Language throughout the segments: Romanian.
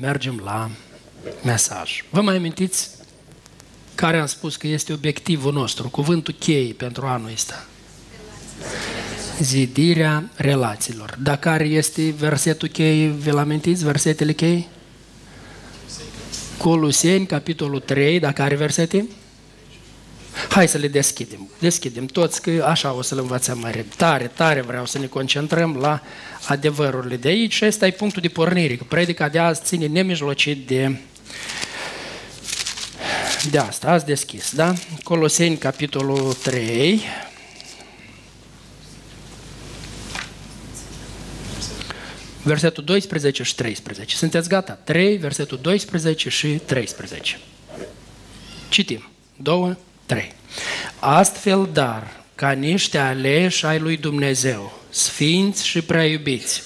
mergem la mesaj. Vă mai amintiți care am spus că este obiectivul nostru, cuvântul cheie pentru anul ăsta? Zidirea relațiilor. Dar care este versetul cheie? Vă amintiți versetele cheie? Coloseni, capitolul 3, dacă are versete? Hai să le deschidem. Deschidem toți, că așa o să le învățăm mai Tare, tare vreau să ne concentrăm la adevărurile de aici și ăsta e punctul de pornire, că predica de azi ține nemijlocit de de asta, azi deschis, da? Coloseni, capitolul 3, versetul 12 și 13. Sunteți gata? 3, versetul 12 și 13. Citim. 2, 3. Astfel, dar, ca niște aleși ai lui Dumnezeu, sfinți și prea iubiți,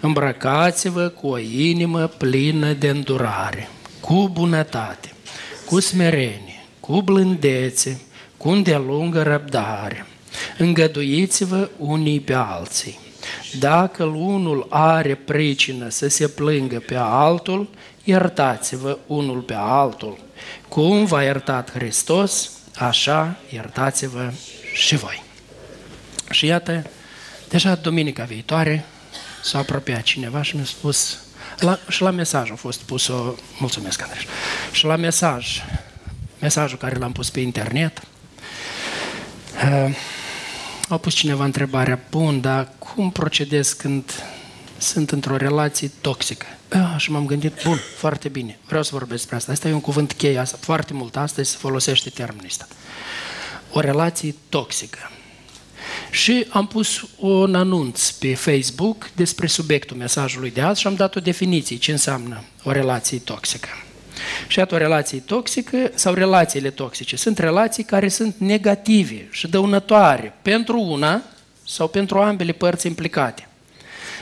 îmbrăcați-vă cu o inimă plină de îndurare, cu bunătate, cu smerenie, cu blândețe, cu îndelungă răbdare. Îngăduiți-vă unii pe alții. Dacă unul are pricină să se plângă pe altul, iertați-vă unul pe altul. Cum v-a iertat Hristos, așa iertați-vă și voi. Și iată, deja duminica viitoare s-a apropiat cineva și mi-a spus, la, și la mesaj a fost pus o, mulțumesc Andrei, și la mesaj, mesajul care l-am pus pe internet, uh, a pus cineva întrebarea, bun, dar cum procedez când sunt într-o relație toxică? Ah, și m-am gândit, bun, foarte bine, vreau să vorbesc despre asta. Asta e un cuvânt cheie, asta, foarte mult astăzi se folosește termenul ăsta. O relație toxică. Și am pus un anunț pe Facebook despre subiectul mesajului de azi și am dat o definiție ce înseamnă o relație toxică. Și iată o relație toxică sau relațiile toxice sunt relații care sunt negative și dăunătoare pentru una sau pentru ambele părți implicate.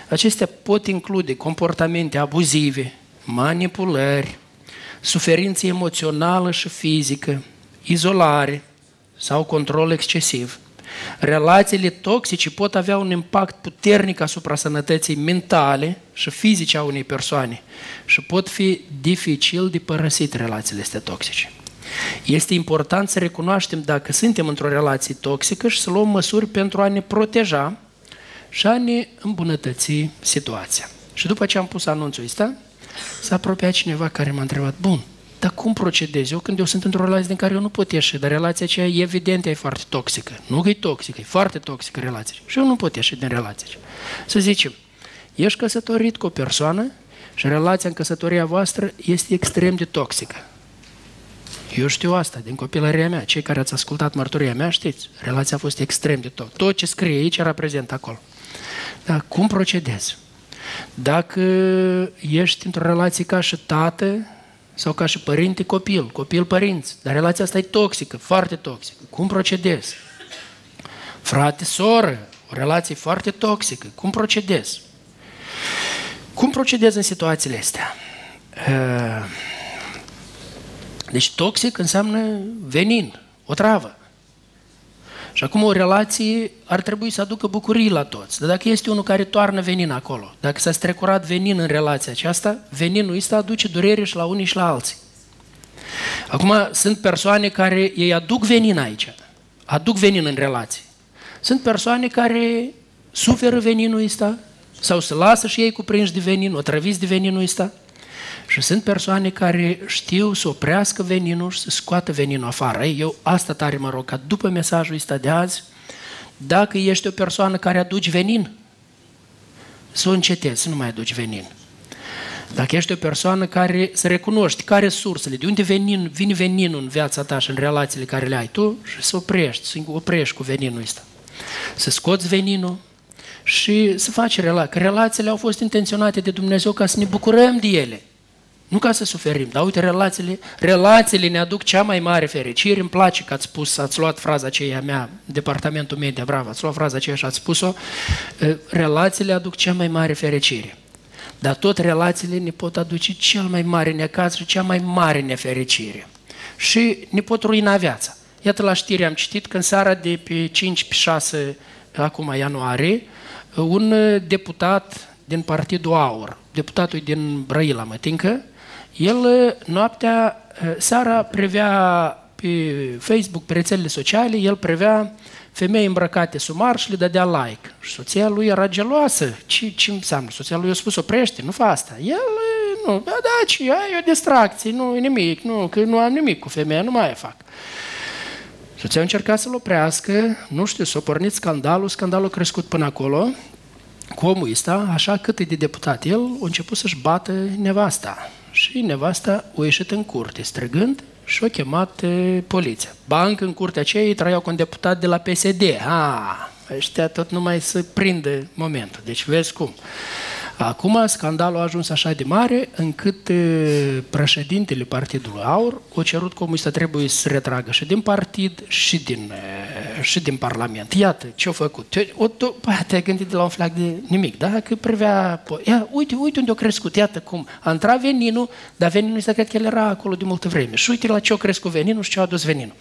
Acestea pot include comportamente abuzive, manipulări, suferință emoțională și fizică, izolare sau control excesiv. Relațiile toxice pot avea un impact puternic asupra sănătății mentale și fizice a unei persoane și pot fi dificil de părăsit relațiile astea toxice. Este important să recunoaștem dacă suntem într-o relație toxică și să luăm măsuri pentru a ne proteja și a ne îmbunătăți situația. Și după ce am pus anunțul ăsta, s-a apropiat cineva care m-a întrebat, bun, dar cum procedez eu când eu sunt într-o relație din care eu nu pot ieși, dar relația aceea evident e foarte toxică. Nu că e toxică, e foarte toxică relația. Și eu nu pot ieși din relația aceea. Să zicem, ești căsătorit cu o persoană și relația în căsătoria voastră este extrem de toxică. Eu știu asta din copilăria mea. Cei care ați ascultat mărturia mea știți. Relația a fost extrem de tot. Tot ce scrie aici era prezent acolo. Dar cum procedezi? Dacă ești într-o relație ca și tată sau ca și părinte copil, copil părinți, dar relația asta e toxică, foarte toxică. Cum procedezi? Frate, soră, o relație foarte toxică. Cum procedezi? Cum procedezi în situațiile astea? Uh, deci toxic înseamnă venin, o travă. Și acum o relație ar trebui să aducă bucurii la toți. Dar dacă este unul care toarnă venin acolo, dacă s-a strecurat venin în relația aceasta, veninul ăsta aduce durere și la unii și la alții. Acum sunt persoane care ei aduc venin aici, aduc venin în relație. Sunt persoane care suferă veninul ăsta sau se lasă și ei cuprinși de venin, o trăviți de veninul ăsta. Și sunt persoane care știu să oprească veninul și să scoată veninul afară. Eu asta tare mă rog, ca după mesajul ăsta de azi, dacă ești o persoană care aduci venin, să o încetezi, să nu mai aduci venin. Dacă ești o persoană care să recunoști care sursele, de unde venin, vine veninul în viața ta și în relațiile care le ai tu și să oprești, să oprești cu veninul ăsta. Să scoți veninul și să faci relații. Că relațiile au fost intenționate de Dumnezeu ca să ne bucurăm de ele. Nu ca să suferim, dar uite, relațiile, relațiile ne aduc cea mai mare fericire. Îmi place că ați spus, ați luat fraza aceea mea, departamentul media, bravo, ați luat fraza aceea și ați spus-o. Relațiile aduc cea mai mare fericire. Dar tot relațiile ne pot aduce cel mai mare necaz și cea mai mare nefericire. Și ne pot ruina viața. Iată la știri am citit că în seara de pe 5-6 acum ianuarie, un deputat din Partidul Aur, deputatul din Brăila Mătincă, el uh, noaptea, uh, seara prevea pe Facebook, pe rețelele sociale, el prevea femei îmbrăcate sumar și le dădea like. Și soția lui era geloasă. Ce, ce înseamnă? Soția lui a spus, oprește, nu fa asta. El, nu, da, da, ce, e o distracție, nu e nimic, nu, că nu am nimic cu femeia, nu mai fac. Soția a încercat să-l oprească, nu știu, s-a pornit scandalul, scandalul a crescut până acolo, cu omul ăsta, așa cât e de deputat el, a început să-și bată nevasta. Și nevasta a ieșit în curte, străgând, și a chemat e, poliția. Banc în curtea aceea ei trăiau cu un deputat de la PSD. Ah, ăștia tot numai să prindă momentul. Deci vezi cum. Acum scandalul a ajuns așa de mare încât președintele Partidului Aur a cerut comunista trebuie să se retragă și din partid și din, și din Parlament. Iată ce-a făcut. O, tu, te-ai gândit de la un flac de nimic, da? Că prevea... Ia, uite, uite unde a crescut, iată cum. A intrat veninul, dar veninul ăsta cred că el era acolo de multă vreme. Și uite la ce a crescut veninul și ce a adus veninul.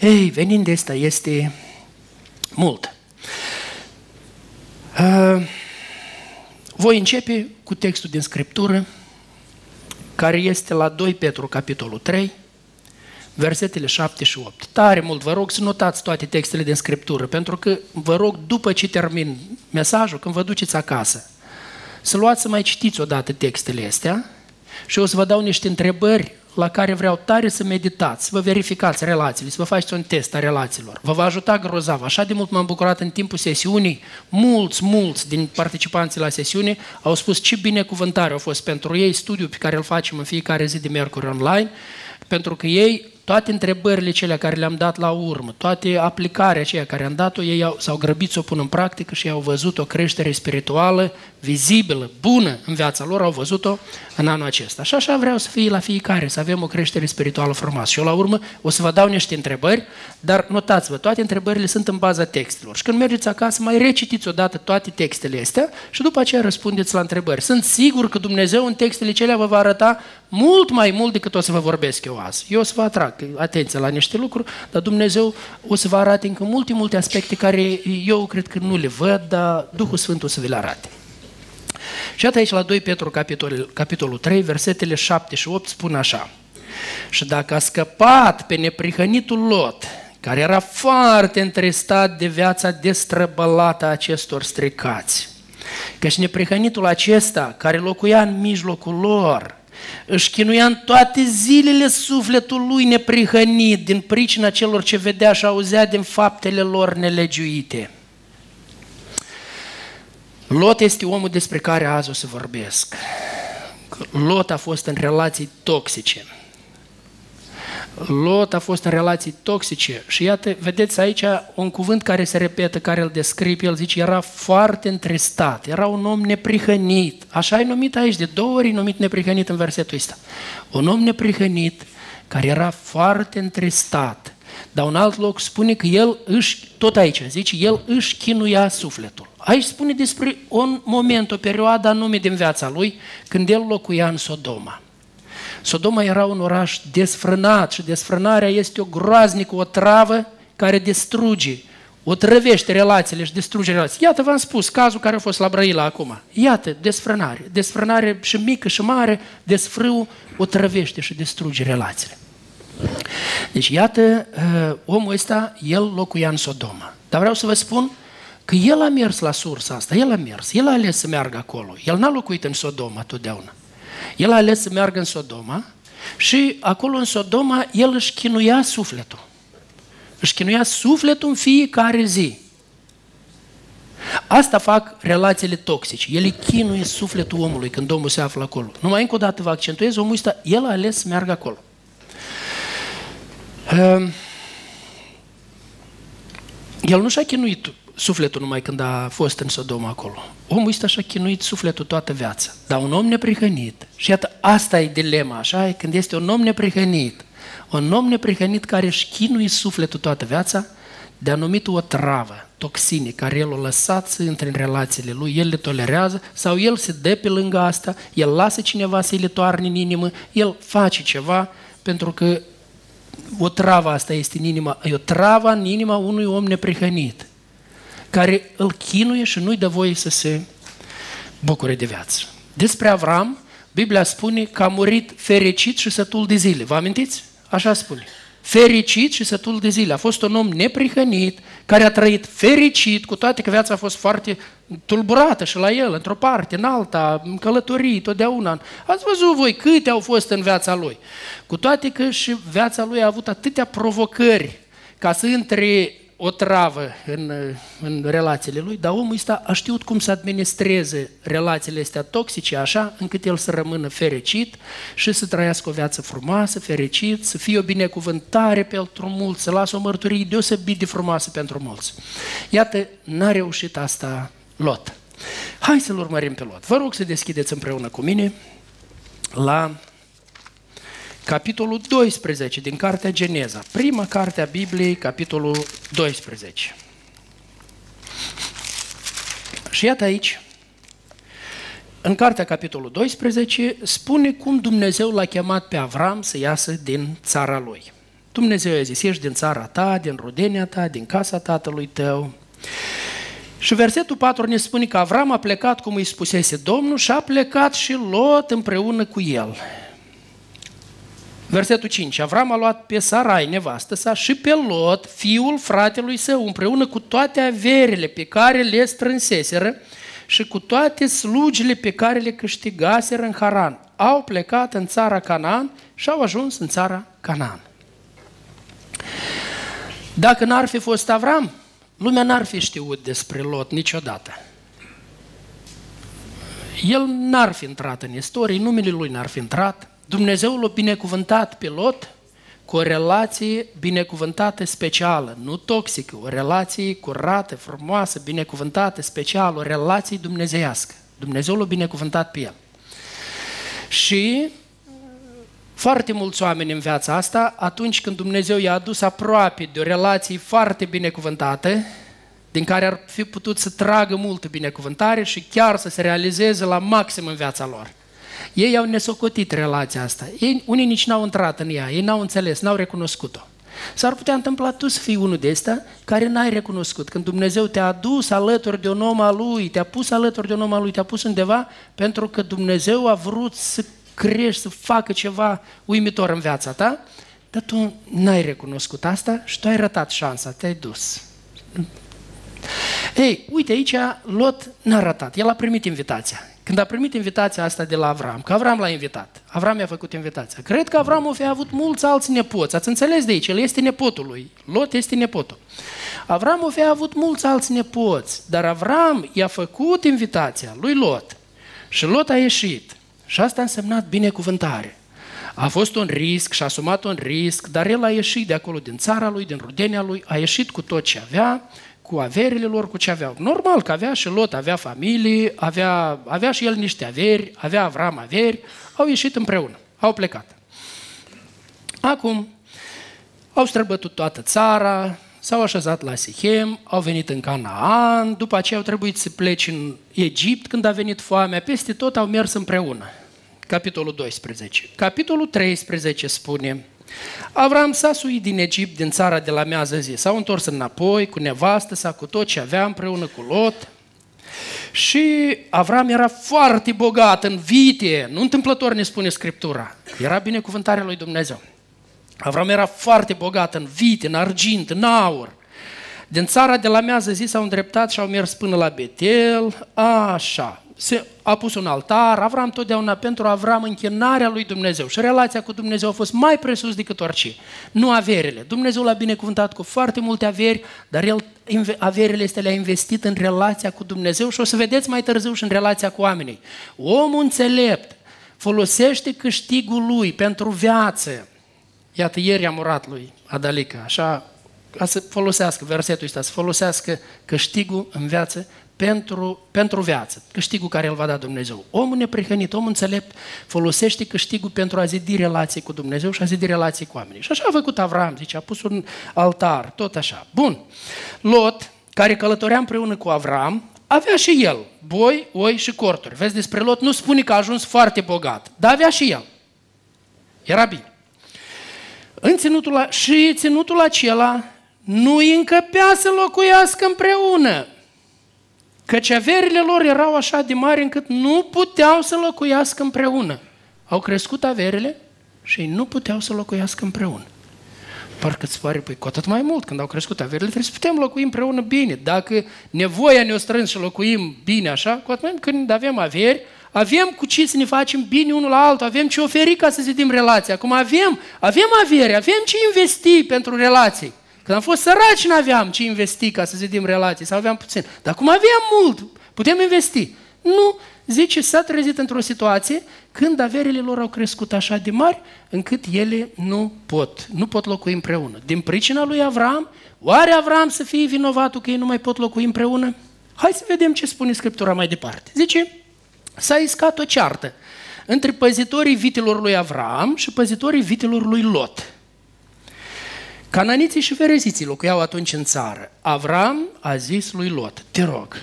Ei, venin de ăsta este mult. Uh, voi începe cu textul din Scriptură, care este la 2 Petru, capitolul 3, versetele 7 și 8. Tare mult vă rog să notați toate textele din Scriptură, pentru că vă rog, după ce termin mesajul, când vă duceți acasă, să luați să mai citiți odată textele astea și o să vă dau niște întrebări la care vreau tare să meditați, să vă verificați relațiile, să vă faceți un test a relațiilor. Vă va ajuta grozav. Așa de mult m-am bucurat în timpul sesiunii. Mulți, mulți din participanții la sesiune au spus ce binecuvântare a fost pentru ei studiul pe care îl facem în fiecare zi de miercuri online, pentru că ei toate întrebările cele care le-am dat la urmă, toate aplicarea aceea care am dat-o, ei au, s-au grăbit să o pună în practică și au văzut o creștere spirituală vizibilă, bună în viața lor, au văzut-o în anul acesta. Și așa vreau să fie la fiecare, să avem o creștere spirituală frumoasă. Și eu la urmă o să vă dau niște întrebări, dar notați-vă, toate întrebările sunt în baza textelor. Și când mergeți acasă, mai recitiți odată toate textele astea și după aceea răspundeți la întrebări. Sunt sigur că Dumnezeu în textele celea vă va arăta mult mai mult decât o să vă vorbesc eu azi. Eu o să vă atrag atenție la niște lucruri, dar Dumnezeu o să vă arate încă multe, multe aspecte care eu cred că nu le văd, dar Duhul Sfânt o să vi le arate. Și atât aici la 2 Petru, capitolul, capitolul 3, versetele 7 și 8 spun așa. Și dacă a scăpat pe neprihănitul Lot, care era foarte întristat de viața destrăbălată a acestor stricați, căci neprihănitul acesta, care locuia în mijlocul lor, își chinuia în toate zilele sufletul lui neprihănit din pricina celor ce vedea și auzea din faptele lor nelegiuite. Lot este omul despre care azi o să vorbesc. Lot a fost în relații toxice. Lot a fost în relații toxice și iată, vedeți aici un cuvânt care se repetă, care îl descrie, el zice, era foarte întristat, era un om neprihănit. Așa e numit aici, de două ori e numit neprihănit în versetul ăsta. Un om neprihănit care era foarte întristat. Dar un alt loc spune că el își, tot aici zice, el își chinuia sufletul. Aici spune despre un moment, o perioadă anume din viața lui, când el locuia în Sodoma. Sodoma era un oraș desfrânat și desfrânarea este o groaznică, o travă care distruge, o trăvește relațiile și distruge relațiile. Iată, v-am spus, cazul care a fost la Brăila acum. Iată, desfrânare. Desfrânare și mică și mare, desfrâu o trăvește și distruge relațiile. Deci, iată, uh, omul ăsta, el locuia în Sodoma. Dar vreau să vă spun că el a mers la sursa asta, el a mers, el a ales să meargă acolo. El n-a locuit în Sodoma totdeauna. El a ales să meargă în Sodoma și acolo în Sodoma el își chinuia sufletul. Își chinuia sufletul în fiecare zi. Asta fac relațiile toxice. Ele chinuie sufletul omului când omul se află acolo. Numai încă o dată vă accentuez, omul ăsta, el a ales să meargă acolo. Ehm, el nu și-a chinuit sufletul numai când a fost în Sodoma acolo. Omul ăsta și-a chinuit sufletul toată viața. Dar un om neprihănit, și iată, asta e dilema, așa, când este un om neprihănit, un om neprihănit care își chinuie sufletul toată viața, de anumit o travă, toxine, care el o lăsat să intre în relațiile lui, el le tolerează sau el se dă pe lângă asta, el lasă cineva să-i le toarne în inimă, el face ceva pentru că o travă asta este în inima, e o travă în inima unui om neprihănit care îl chinuie și nu-i dă voie să se bucure de viață. Despre Avram, Biblia spune că a murit fericit și sătul de zile. Vă amintiți? Așa spune. Fericit și sătul de zile. A fost un om neprihănit, care a trăit fericit, cu toate că viața a fost foarte tulburată și la el, într-o parte, în alta, în călătorii, totdeauna. Ați văzut voi câte au fost în viața lui. Cu toate că și viața lui a avut atâtea provocări ca să intre o travă în, în relațiile lui, dar omul ăsta a știut cum să administreze relațiile astea toxice așa încât el să rămână fericit și să trăiască o viață frumoasă, fericit, să fie o binecuvântare pentru mulți, să lasă o mărturie deosebit de frumoasă pentru mulți. Iată, n-a reușit asta Lot. Hai să-l urmărim pe Lot. Vă rog să deschideți împreună cu mine la capitolul 12 din Cartea Geneza, prima carte a Bibliei, capitolul 12. Și iată aici, în cartea capitolul 12, spune cum Dumnezeu l-a chemat pe Avram să iasă din țara lui. Dumnezeu i-a zis, ieși din țara ta, din rodenia ta, din casa tatălui tău. Și versetul 4 ne spune că Avram a plecat cum îi spusese Domnul și a plecat și Lot împreună cu el. Versetul 5. Avram a luat pe Sarai, nevastă sa, și pe Lot, fiul fratelui său, împreună cu toate averile pe care le strânseseră și cu toate slugile pe care le câștigaseră în Haran. Au plecat în țara Canaan și au ajuns în țara Canaan. Dacă n-ar fi fost Avram, lumea n-ar fi știut despre Lot niciodată. El n-ar fi intrat în istorie, numele lui n-ar fi intrat, Dumnezeu l-a binecuvântat pe Lot cu o relație binecuvântată specială, nu toxică, o relație curată, frumoasă, binecuvântată specială, o relație dumnezeiască. Dumnezeu l-a binecuvântat pe el. Și foarte mulți oameni în viața asta, atunci când Dumnezeu i-a adus aproape de o relație foarte binecuvântată, din care ar fi putut să tragă multă binecuvântare și chiar să se realizeze la maxim în viața lor. Ei au nesocotit relația asta. Ei, unii nici n-au intrat în ea, ei n-au înțeles, n-au recunoscut-o. S-ar putea întâmpla tu să fii unul de ăsta care n-ai recunoscut. Când Dumnezeu te-a adus alături de un om al lui, te-a pus alături de un om al lui, te-a pus undeva pentru că Dumnezeu a vrut să crești, să facă ceva uimitor în viața ta, dar tu n-ai recunoscut asta și tu ai rătat șansa, te-ai dus. Ei, uite aici, Lot n-a ratat, el a primit invitația. Când a primit invitația asta de la Avram, că Avram l-a invitat, Avram i-a făcut invitația. Cred că Avram o fi avut mulți alți nepoți. Ați înțeles de aici? El este nepotul lui. Lot este nepotul. Avram o fi avut mulți alți nepoți, dar Avram i-a făcut invitația lui Lot. Și Lot a ieșit. Și asta a însemnat binecuvântare. A fost un risc și a asumat un risc, dar el a ieșit de acolo, din țara lui, din rudenia lui, a ieșit cu tot ce avea cu averile lor, cu ce aveau. Normal că avea și Lot, avea familie, avea, avea și el niște averi, avea Avram averi, au ieșit împreună, au plecat. Acum, au străbătut toată țara, s-au așezat la Sichem, au venit în Canaan, după aceea au trebuit să plece în Egipt când a venit foamea, peste tot au mers împreună. Capitolul 12. Capitolul 13 spune, Avram s-a suit din Egipt, din țara de la mează zi. S-au întors înapoi cu nevastă sa, cu tot ce avea împreună cu Lot. Și Avram era foarte bogat în vite, nu întâmplător ne spune Scriptura. Era binecuvântarea lui Dumnezeu. Avram era foarte bogat în vite, în argint, în aur. Din țara de la mează zi s-au îndreptat și au mers până la Betel, așa se a pus un altar, Avram totdeauna pentru Avram închinarea lui Dumnezeu și relația cu Dumnezeu a fost mai presus decât orice. Nu averile. Dumnezeu l-a binecuvântat cu foarte multe averi, dar el averile este le-a investit în relația cu Dumnezeu și o să vedeți mai târziu și în relația cu oamenii. Omul înțelept folosește câștigul lui pentru viață. Iată, ieri am urat lui Adalica, așa, ca să folosească versetul ăsta, să folosească câștigul în viață pentru, pentru viață, câștigul care îl va da Dumnezeu. Omul neprihănit, omul înțelept, folosește câștigul pentru a zidi relații cu Dumnezeu și a zidi relații cu oamenii. Și așa a făcut Avram, zice, a pus un altar, tot așa. Bun. Lot, care călătorea împreună cu Avram, avea și el boi, oi și corturi. Vezi, despre Lot nu spune că a ajuns foarte bogat, dar avea și el. Era bine. În ținutul, și ținutul acela nu îi încăpea să locuiască împreună Căci averile lor erau așa de mari încât nu puteau să locuiască împreună. Au crescut averile și ei nu puteau să locuiască împreună. Parcă îți pare, păi cu atât mai mult, când au crescut averile, trebuie să putem locui împreună bine. Dacă nevoia ne-o strâns și locuim bine așa, cu atât mai mult când avem averi, avem cu ce să ne facem bine unul la altul, avem ce oferi ca să zidim relația. Acum avem, avem avere, avem ce investi pentru relații. Când am fost săraci, nu aveam ce investi ca să zidim relații, sau aveam puțin. Dar acum aveam mult, putem investi. Nu, zice, s-a trezit într-o situație când averile lor au crescut așa de mari, încât ele nu pot, nu pot locui împreună. Din pricina lui Avram, oare Avram să fie vinovatul că ei nu mai pot locui împreună? Hai să vedem ce spune Scriptura mai departe. Zice, s-a iscat o ceartă între păzitorii vitelor lui Avram și păzitorii vitelor lui Lot. Cananiții și fereziții locuiau atunci în țară. Avram a zis lui Lot, te rog,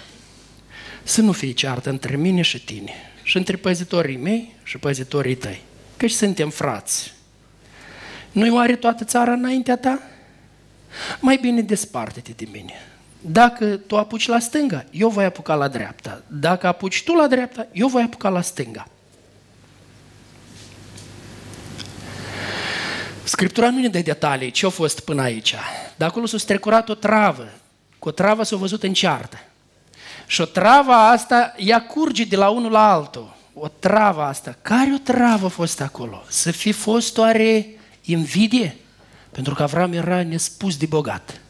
să nu fie ceartă între mine și tine și între păzitorii mei și păzitorii tăi, căci suntem frați. Nu-i oare toată țara înaintea ta? Mai bine desparte-te de mine. Dacă tu apuci la stânga, eu voi apuca la dreapta. Dacă apuci tu la dreapta, eu voi apuca la stânga. Scriptura nu ne dă detalii ce a fost până aici, dar acolo s-a strecurat o travă. Cu o travă s-a văzut în ceartă. Și o travă asta, ea curge de la unul la altul. O travă asta. Care o travă a fost acolo? Să fi fost oare invidie? Pentru că Avram era nespus de bogat.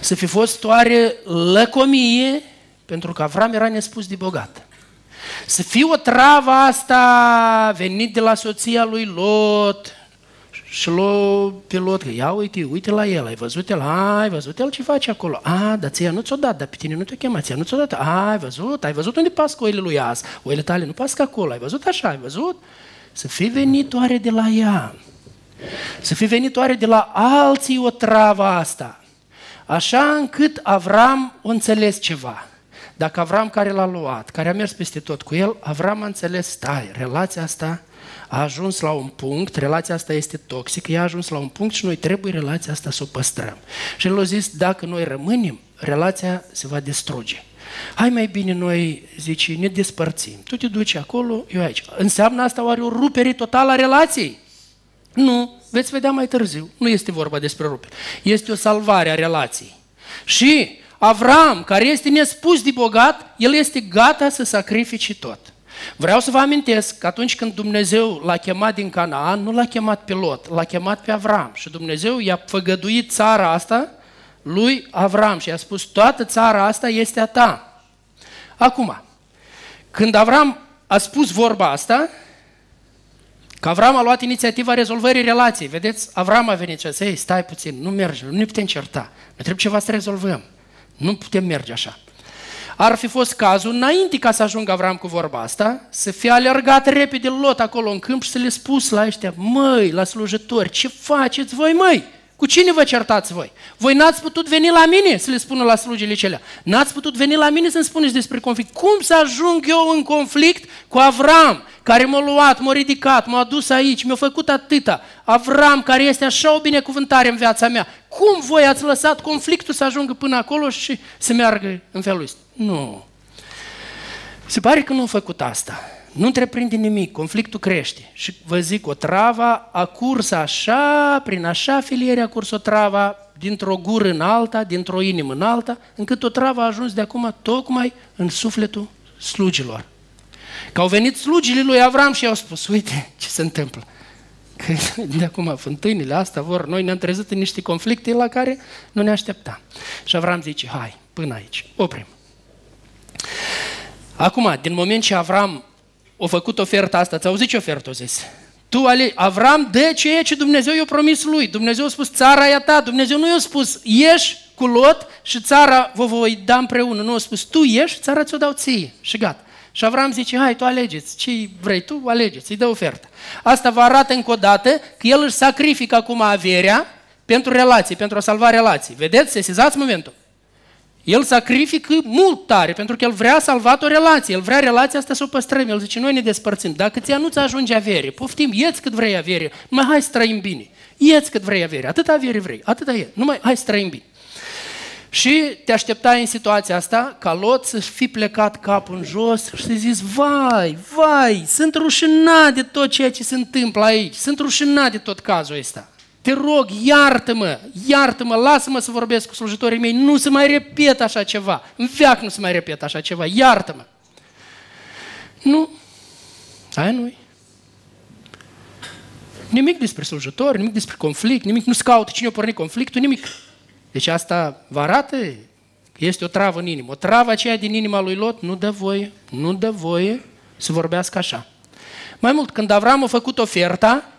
Să fi fost oare lăcomie? Pentru că Avram era nespus de bogat. Să fie o travă asta venit de la soția lui Lot, și l pe lot, că ia uite, uite la el, ai văzut el, ai văzut el ce face acolo. A, dar ție nu ți-o dat, dar pe tine nu te-o chemat, ție nu ți-o dat. A, ai văzut, ai văzut unde pască oile lui As, oile tale nu pască acolo, ai văzut așa, ai văzut? Să fi venit oare de la ea, să fi venit oare de la alții o travă asta, așa încât Avram o înțeles ceva. Dacă Avram care l-a luat, care a mers peste tot cu el, Avram a înțeles, stai, relația asta a ajuns la un punct, relația asta este toxică, ea a ajuns la un punct și noi trebuie relația asta să o păstrăm. Și el a zis, dacă noi rămânem, relația se va distruge. Hai mai bine noi, zice, ne despărțim. Tu te duci acolo, eu aici. Înseamnă asta oare o rupere totală a relației? Nu, veți vedea mai târziu. Nu este vorba despre rupere. Este o salvare a relației. Și Avram, care este nespus de bogat, el este gata să sacrifice tot. Vreau să vă amintesc că atunci când Dumnezeu l-a chemat din Canaan, nu l-a chemat pe Lot, l-a chemat pe Avram. Și Dumnezeu i-a făgăduit țara asta lui Avram și i-a spus, toată țara asta este a ta. Acum, când Avram a spus vorba asta, că Avram a luat inițiativa rezolvării relației. Vedeți, Avram a venit și a zis, Ei, stai puțin, nu merge, nu ne putem certa. Noi trebuie ceva să rezolvăm. Nu putem merge așa ar fi fost cazul, înainte ca să ajungă Avram cu vorba asta, să fie alergat repede Lot acolo în câmp și să le spus la ăștia, măi, la slujitori, ce faceți voi, măi? Cu cine vă certați voi? Voi n-ați putut veni la mine să le spună la slujile celea. N-ați putut veni la mine să-mi spuneți despre conflict. Cum să ajung eu în conflict cu Avram, care m-a luat, m-a ridicat, m-a adus aici, mi-a făcut atâta. Avram, care este așa o binecuvântare în viața mea. Cum voi ați lăsat conflictul să ajungă până acolo și să meargă în felul ăsta? Nu. Se pare că nu a făcut asta. Nu întreprinde nimic, conflictul crește. Și vă zic, o trava a curs așa, prin așa filiere a curs o trava, dintr-o gură în alta, dintr-o inimă în alta, încât o travă a ajuns de acum tocmai în sufletul slugilor. Că au venit slugile lui Avram și i-au spus, uite ce se întâmplă. Că de acum fântânile astea vor, noi ne-am trezit în niște conflicte la care nu ne așteptam. Și Avram zice, hai, până aici, oprim. Acum, din moment ce Avram a făcut oferta asta, ți-au zis ce ofertă a zis? Tu, Ale, Avram, dă ceea ce Dumnezeu i-a promis lui. Dumnezeu a spus, țara e a ta. Dumnezeu nu i-a spus, ieși cu Lot și țara vă voi da împreună. Nu a spus, tu ieși, țara ți-o dau ție. Și gata. Și Avram zice, hai, tu alegeți, ce vrei tu, alegeți, îi dă oferta. Asta vă arată încă o dată că el își sacrifică acum averea pentru relații, pentru a salva relații. Vedeți? Sesizați momentul. El sacrifică mult tare, pentru că el vrea salvat o relație, el vrea relația asta să o păstrăm. El zice, noi ne despărțim. Dacă ți-a nu-ți ajunge avere, poftim, ieți cât vrei avere, mai hai să trăim bine. Ieți cât vrei avere, atât avere vrei, atâta e, numai hai să trăim bine. Și te așteptai în situația asta ca Lot să fi plecat capul în jos și să zis, vai, vai, sunt rușinat de tot ceea ce se întâmplă aici, sunt rușinat de tot cazul ăsta. Te rog, iartă-mă, iartă-mă, lasă-mă să vorbesc cu slujitorii mei, nu se mai repet așa ceva, în veac nu se mai repet așa ceva, iartă-mă. Nu, aia nu Nimic despre slujitori, nimic despre conflict, nimic nu scaută cine a pornit conflictul, nimic. Deci asta vă arată că este o travă în inimă. O travă aceea din inima lui Lot nu dă voie, nu dă voie să vorbească așa. Mai mult, când Avram a făcut oferta,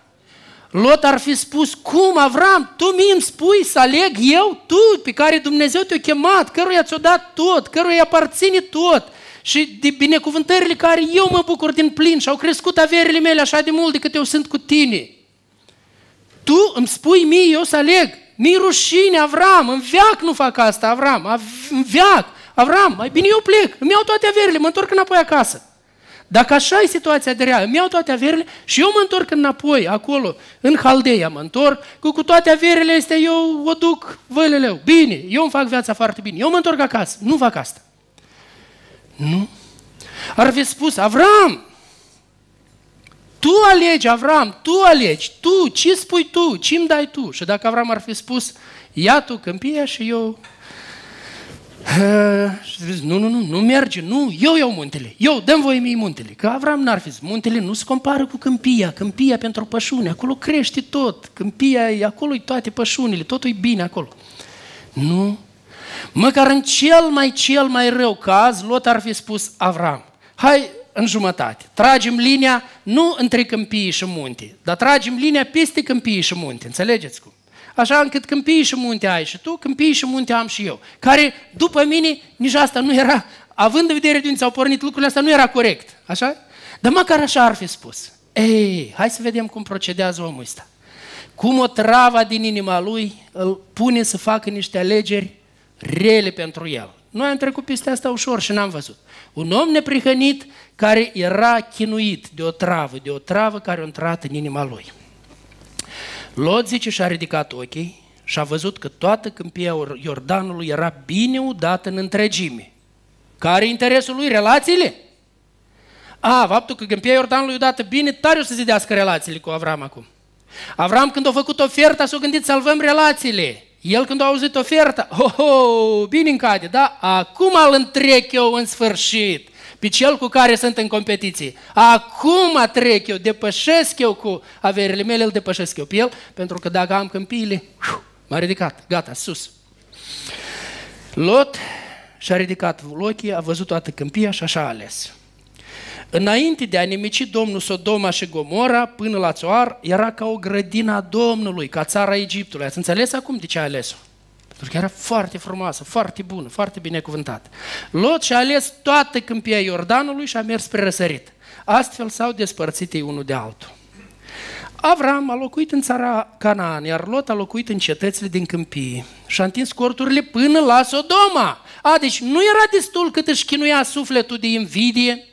Lot ar fi spus, cum Avram, tu mi îmi spui să aleg eu, tu pe care Dumnezeu te-a chemat, căruia ți-a dat tot, căruia aparține tot și de binecuvântările care eu mă bucur din plin și au crescut averile mele așa de mult de cât eu sunt cu tine. Tu îmi spui mie, eu să aleg. Mi rușine, Avram, în veac nu fac asta, Avram, în veac. Avram, mai bine eu plec, îmi iau toate averile, mă întorc înapoi acasă. Dacă așa e situația de rea, îmi iau toate averile și eu mă întorc înapoi, acolo, în Haldeia mă întorc, cu, cu toate averile astea eu o duc văleleu. Bine, eu îmi fac viața foarte bine, eu mă întorc acasă, nu fac asta. Nu. Ar fi spus, Avram, tu alegi, Avram, tu alegi, tu, ce spui tu, ce îmi dai tu? Și dacă Avram ar fi spus, ia tu câmpia și eu... și zis, nu, nu, nu, nu merge, nu, eu iau muntele, eu, dăm voi mie muntele. Că Avram n-ar fi zis, muntele nu se compară cu câmpia, câmpia pentru pășune, acolo crește tot, câmpia, acolo e toate pășunile, totul e bine acolo. Nu, măcar în cel mai, cel mai rău caz, Lot ar fi spus, Avram, hai în jumătate. Tragem linia nu între câmpii și munte, dar tragem linia peste câmpii și munte. Înțelegeți cum? Așa încât câmpii și munte ai și tu, câmpii și munte am și eu. Care, după mine, nici asta nu era, având în vedere de unde s-au pornit lucrurile astea, nu era corect. Așa? Dar măcar așa ar fi spus. Ei, hai să vedem cum procedează omul ăsta. Cum o travă din inima lui îl pune să facă niște alegeri rele pentru el. Noi am trecut peste asta ușor și n-am văzut. Un om neprihănit care era chinuit de o travă, de o travă care a intrat în inima lui. Lot zice și-a ridicat ochii și a văzut că toată câmpia Iordanului era bine udată în întregime. Care e interesul lui? Relațiile? A, faptul că câmpia Iordanului udată bine, tare o să zidească relațiile cu Avram acum. Avram când a făcut oferta s-a gândit salvăm relațiile. El când a auzit oferta, oh, oh, bine încade, da? Acum îl întrec eu în sfârșit pe cel cu care sunt în competiție. Acum trec eu, depășesc eu cu averile mele, îl depășesc eu pe el, pentru că dacă am câmpiile, m-a ridicat, gata, sus. Lot și-a ridicat ochii, a văzut toată câmpia și așa a ales. Înainte de a nimici Domnul Sodoma și Gomora până la Țoar, era ca o grădină a Domnului, ca țara Egiptului. Ați înțeles acum de ce a ales-o? Pentru că era foarte frumoasă, foarte bună, foarte binecuvântată. Lot și-a ales toată câmpia Iordanului și a mers spre răsărit. Astfel s-au despărțit ei unul de altul. Avram a locuit în țara Canaan, iar Lot a locuit în cetățile din câmpie și a întins corturile până la Sodoma. A, deci nu era destul cât își chinuia sufletul de invidie,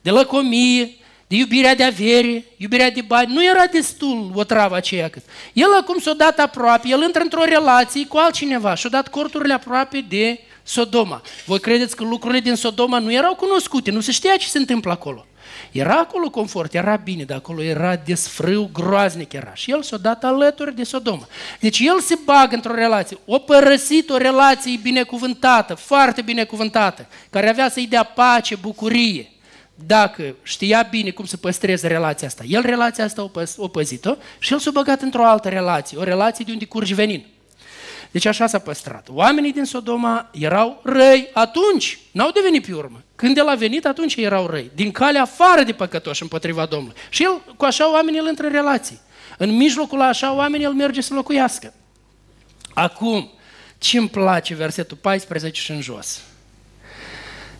de lăcomie, de iubirea de avere, iubirea de bani, nu era destul o travă aceea cât. El acum s-a dat aproape, el intră într-o relație cu altcineva și-a dat corturile aproape de Sodoma. Voi credeți că lucrurile din Sodoma nu erau cunoscute, nu se știa ce se întâmplă acolo. Era acolo confort, era bine, dar acolo era desfrâu groaznic era. Și el s-a dat alături de Sodoma. Deci el se bagă într-o relație, o părăsit o relație binecuvântată, foarte binecuvântată, care avea să-i dea pace, bucurie dacă știa bine cum să păstreze relația asta, el relația asta o, păs- o păzit-o și el s-a băgat într-o altă relație, o relație de unde curge venin. Deci așa s-a păstrat. Oamenii din Sodoma erau răi atunci, n-au devenit pe urmă. Când el a venit, atunci erau răi. Din calea afară de păcătoși împotriva Domnului. Și el, cu așa oamenii, el intră în relații. În mijlocul așa oamenii, el merge să locuiască. Acum, ce îmi place versetul 14 și în jos?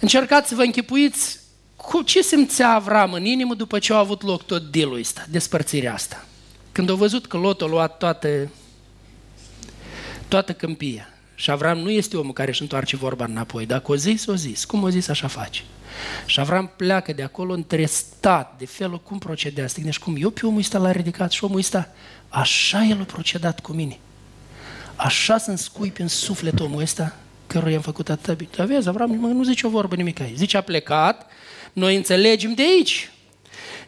Încercați să vă închipuiți cu ce simțea Avram în inimă după ce a avut loc tot dealul ăsta, despărțirea asta? Când a văzut că Lot a luat toată, toată câmpia. Și Avram nu este omul care își întoarce vorba înapoi. Dacă o zis, o zis. Cum o zis, așa face. Și Avram pleacă de acolo întrestat de felul cum procedează. Te gândești cum eu pe omul ăsta l-a ridicat și omul ăsta, așa el a procedat cu mine. Așa să-mi scui în suflet omul ăsta căruia i-am făcut atâta bine. Dar vezi, Avram mă, nu zice o vorbă nimic aici. Zice, a plecat, noi înțelegem de aici.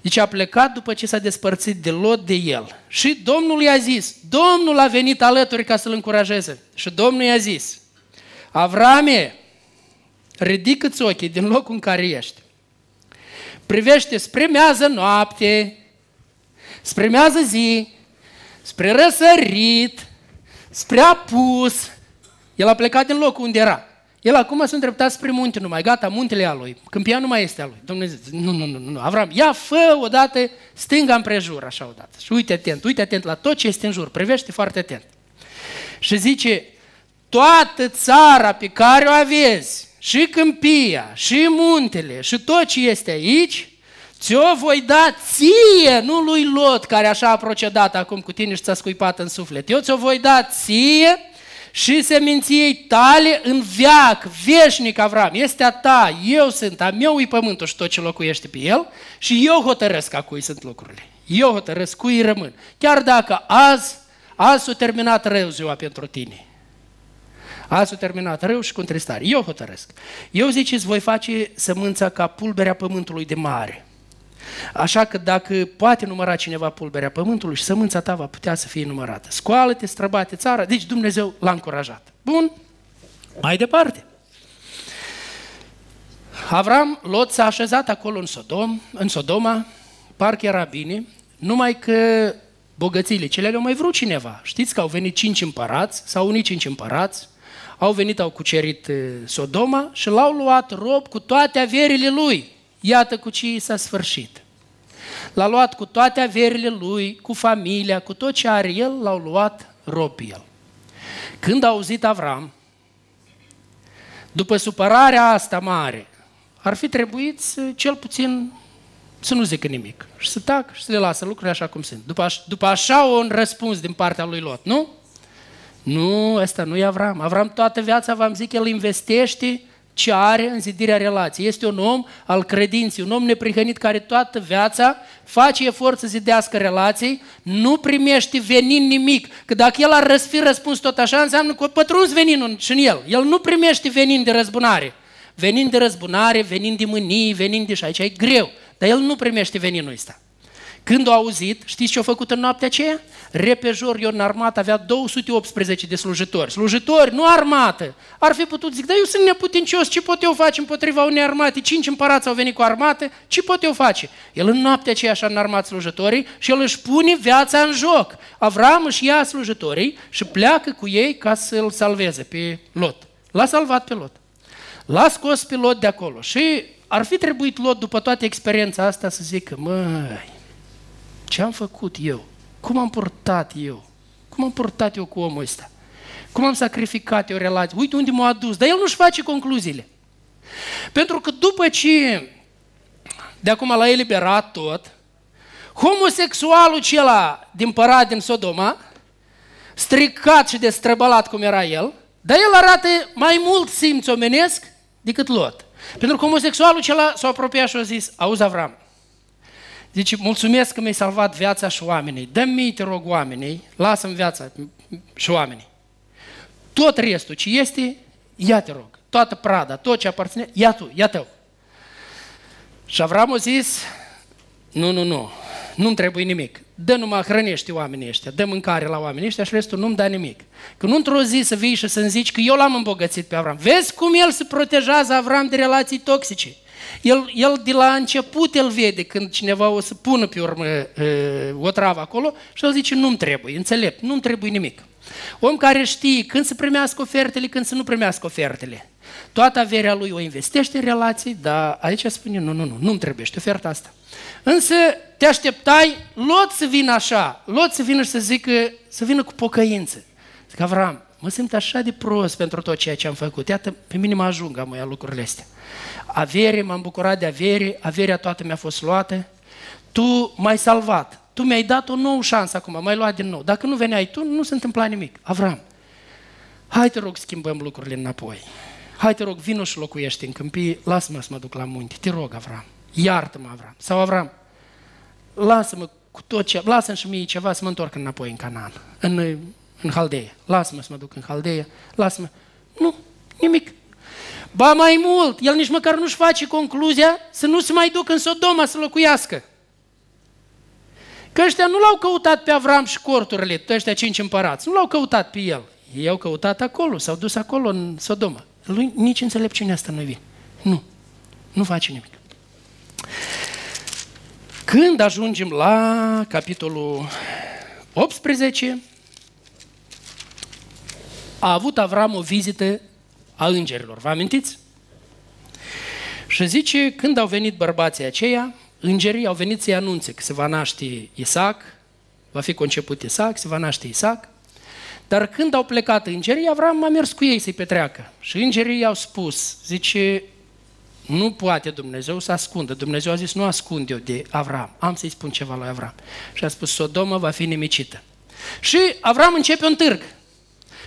Zice, a plecat după ce s-a despărțit de Lot de el. Și Domnul i-a zis, Domnul a venit alături ca să-l încurajeze. Și Domnul i-a zis, Avrame, ridică-ți ochii din locul în care ești. Privește spre mează noapte, spre mează zi, spre răsărit, spre apus. El a plecat din locul unde era. El acum s-a îndreptat spre munte numai, gata, muntele e a lui. Câmpia nu mai este a lui. Dumnezeu zice, nu, nu, nu, nu, Avram, ia, fă odată stânga împrejur, așa odată. Și uite atent, uite atent la tot ce este în jur, privește foarte atent. Și zice, toată țara pe care o aveți, și câmpia, și muntele, și tot ce este aici, ți-o voi da ție, nu lui Lot, care așa a procedat acum cu tine și ți-a scuipat în suflet. Eu ți-o voi da ție și seminției tale în veac, veșnic Avram. Este a ta, eu sunt, a meu e pământul și tot ce locuiește pe el și eu hotărăsc a cui sunt lucrurile. Eu hotărăsc cui rămân. Chiar dacă azi, azi s-a terminat rău ziua pentru tine. Azi s-a terminat rău și cu întristare. Eu hotărăsc. Eu ziceți, voi face sămânța ca pulberea pământului de mare. Așa că dacă poate număra cineva pulberea pământului și sămânța ta va putea să fie numărată. Scoală-te, străbate țara, deci Dumnezeu l-a încurajat. Bun, mai departe. Avram, Lot s-a așezat acolo în Sodom, în Sodoma, parcă era bine, numai că bogățiile cele le-au mai vrut cineva. Știți că au venit cinci împărați, sau unii cinci împărați, au venit, au cucerit eh, Sodoma și l-au luat rob cu toate averile lui. Iată cu ce i s-a sfârșit. L-a luat cu toate averile lui, cu familia, cu tot ce are el, l-au luat rob el. Când a auzit Avram, după supărarea asta mare, ar fi trebuit să, cel puțin să nu zică nimic și să tac și să le lasă lucrurile așa cum sunt. După, după așa un răspuns din partea lui Lot, nu? Nu, ăsta nu e Avram. Avram toată viața, v-am zic, el investește ce are în zidirea relației. Este un om al credinței, un om neprihănit care toată viața face efort să zidească relații, nu primește venin nimic. Că dacă el ar fi răspuns tot așa, înseamnă că pătruns veninul și în el. El nu primește venin de răzbunare. Venin de răzbunare, venin de mânii, venin de și aici e greu. Dar el nu primește veninul ăsta. Când au auzit, știți ce au făcut în noaptea aceea? Repejor, eu în armată avea 218 de slujitori. Slujitori, nu armată. Ar fi putut zic, dar eu sunt neputincios, ce pot eu face împotriva unei armate? Cinci împărați au venit cu armată, ce pot eu face? El în noaptea aceea așa înarmat slujitorii și el își pune viața în joc. Avram își ia slujitorii și pleacă cu ei ca să-l salveze pe Lot. L-a salvat pe Lot. L-a scos pe Lot de acolo și ar fi trebuit Lot, după toată experiența asta, să zică, măi, ce am făcut eu? Cum am purtat eu? Cum am purtat eu cu omul ăsta? Cum am sacrificat eu relații? Uite unde m-a adus. Dar el nu-și face concluziile. Pentru că după ce de acum l-a eliberat tot, homosexualul cela din părat din Sodoma, stricat și destrăbălat cum era el, dar el arată mai mult simț omenesc decât Lot. Pentru că homosexualul cela s-a apropiat și a zis, auzi Avram, Zice, mulțumesc că mi-ai salvat viața și oamenii. Dă-mi, te rog, oamenii, lasă-mi viața și oamenii. Tot restul ce este, ia te rog. Toată prada, tot ce aparține, ia tu, ia tău. Și Avram a zis, nu, nu, nu, nu-mi trebuie nimic. Dă numai hrănește oamenii ăștia, dă mâncare la oamenii ăștia și restul nu-mi da nimic. Că nu într-o zi să vii și să-mi zici că eu l-am îmbogățit pe Avram. Vezi cum el se protejează Avram de relații toxice. El, el de la început el vede când cineva o să pună pe urmă uh, o travă acolo și el zice nu-mi trebuie, înțelept, nu-mi trebuie nimic. Om care știe când să primească ofertele, când să nu primească ofertele. Toată averea lui o investește în relații, dar aici spune, nu, nu, nu, nu-mi trebuie oferta asta. Însă te așteptai, Lot să vină așa, Lot să vină și să zică, să vină cu pocăință. Zic, Avram, mă simt așa de prost pentru tot ceea ce am făcut. Iată, pe mine mă ajung am lucrurile astea avere, m-am bucurat de avere, averea toată mi-a fost luată, tu m-ai salvat, tu mi-ai dat o nouă șansă acum, m-ai luat din nou. Dacă nu veneai tu, nu se întâmpla nimic. Avram, hai te rog schimbăm lucrurile înapoi. Hai te rog, vino și locuiește în câmpie, lasă-mă să mă duc la munte, te rog, Avram, iartă-mă, Avram. Sau Avram, lasă-mă cu tot ce, lasă-mi și mie ceva să mă întorc înapoi în Canaan, în, în Haldeia. Lasă-mă să mă duc în Haldeia, lasă-mă. Nu, Nimic. Ba mai mult, el nici măcar nu-și face concluzia să nu se mai ducă în Sodoma să locuiască. Că ăștia nu l-au căutat pe Avram și corturile, ăștia cinci împărați, nu l-au căutat pe el. Ei au căutat acolo, s-au dus acolo în Sodoma. Lui nici înțelepciunea asta nu vine. Nu. Nu face nimic. Când ajungem la capitolul 18, a avut Avram o vizită a îngerilor. Vă amintiți? Și zice, când au venit bărbații aceia, îngerii au venit să-i anunțe că se va naște Isaac, va fi conceput Isaac, se va naște Isaac, dar când au plecat îngerii, Avram a mers cu ei să-i petreacă. Și îngerii i-au spus, zice, nu poate Dumnezeu să ascundă. Dumnezeu a zis, nu ascund eu de Avram, am să-i spun ceva lui Avram. Și a spus, Sodoma va fi nimicită. Și Avram începe un târg.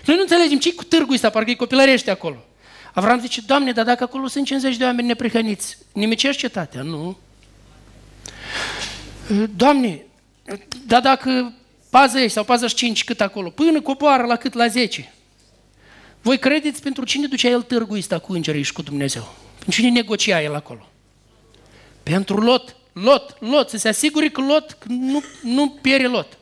Noi nu înțelegem ce cu târgul ăsta, parcă e copilărește acolo. Avram zice, Doamne, dar dacă acolo sunt 50 de oameni neprihăniți, nimicești cetatea? Nu. Doamne, dar dacă pază sau pază 5 cât acolo, până coboară la cât la 10. Voi credeți pentru cine ducea el târgul ăsta cu îngerii și cu Dumnezeu? Pentru cine negocia el acolo? Pentru Lot. Lot, Lot, să se asigure că Lot nu, nu pierde Lot.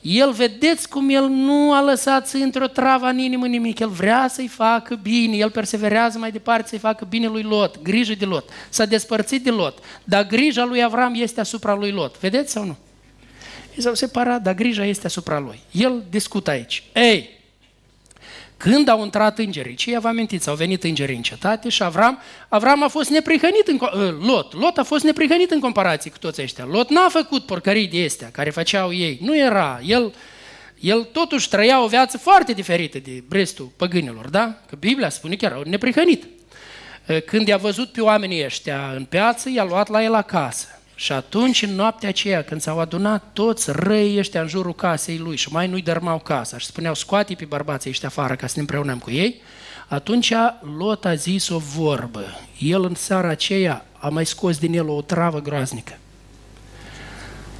El, vedeți cum el nu a lăsat să intre o travă în inimă nimic. El vrea să-i facă bine, el perseverează mai departe să-i facă bine lui Lot, grijă de Lot. S-a despărțit de Lot, dar grija lui Avram este asupra lui Lot. Vedeți sau nu? Ei s-au separat, dar grija este asupra lui. El discută aici. Ei, când au intrat îngerii, ce vă amintiți, au venit îngerii în cetate și Avram, Avram a fost neprihănit în, ă, Lot, Lot a fost neprihănit în comparație cu toți ăștia. Lot n-a făcut porcării de astea care făceau ei, nu era, el, el totuși trăia o viață foarte diferită de restul păgânilor, da? Că Biblia spune că era neprihănit. Ă, când i-a văzut pe oamenii ăștia în piață, i-a luat la el acasă. Și atunci, în noaptea aceea, când s-au adunat toți răii ăștia în jurul casei lui și mai nu-i dărmau casa și spuneau, scoate pe bărbații ăștia afară ca să ne împreunăm cu ei, atunci Lot a zis o vorbă. El în seara aceea a mai scos din el o travă groaznică.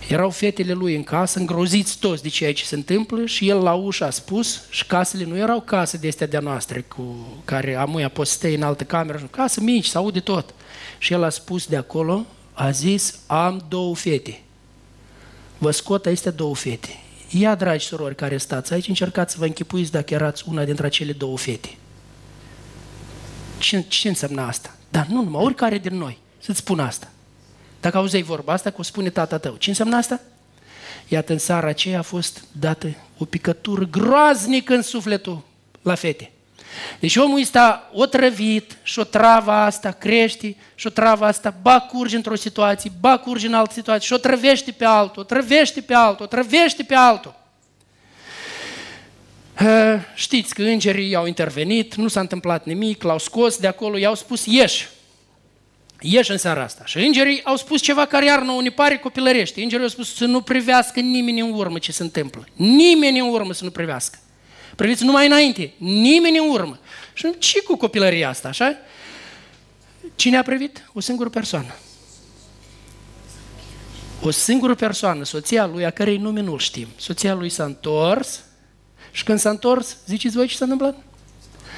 Erau fetele lui în casă, îngroziți toți de ceea ce se întâmplă și el la ușă a spus și casele nu erau case de astea de-a noastre cu care amuia poți să în altă cameră, case mici, se aude tot. Și el a spus de acolo, a zis, am două fete. Vă scot aceste două fete. Ia, dragi surori care stați aici, încercați să vă închipuiți dacă erați una dintre acele două fete. Ce, ce înseamnă asta? Dar nu numai, oricare din noi, să-ți spun asta. Dacă auzeai vorba asta, că o spune tata tău. Ce înseamnă asta? Iată, în seara aceea a fost dată o picătură groaznică în sufletul la fete. Deci omul ăsta o trăvit și o travă asta crește și o travă asta ba curge într-o situație, ba curge în altă situație și o trăvește pe altul, o trăvește pe altul, o trăvește pe altul. Știți că îngerii au intervenit, nu s-a întâmplat nimic, l-au scos de acolo, i-au spus ieși. Ieși în seara asta. Și îngerii au spus ceva care iar nouă ne pare copilărește. Îngerii au spus să nu privească nimeni în urmă ce se întâmplă. Nimeni în urmă să nu privească. Priviți numai înainte, nimeni în urmă. Și ce cu copilăria asta, așa? Cine a privit? O singură persoană. O singură persoană, soția lui, a cărei nume nu-l știm. Soția lui s-a întors și când s-a întors, ziceți voi ce s-a întâmplat?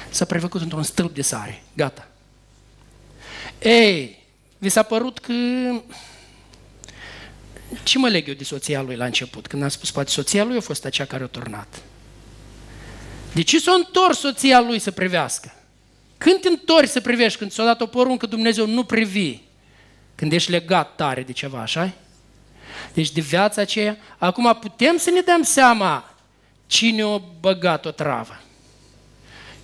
S-a prefăcut într-un stâlp de sare. Gata. Ei, vi s-a părut că... Ce mă leg eu de soția lui la început? Când am spus, poate soția lui a fost acea care a turnat. De ce s-a întors soția lui să privească? Când te întorci să privești, când ți-a dat o poruncă Dumnezeu, nu privi. Când ești legat tare de ceva, așa Deci de viața aceea, acum putem să ne dăm seama cine a băgat o travă.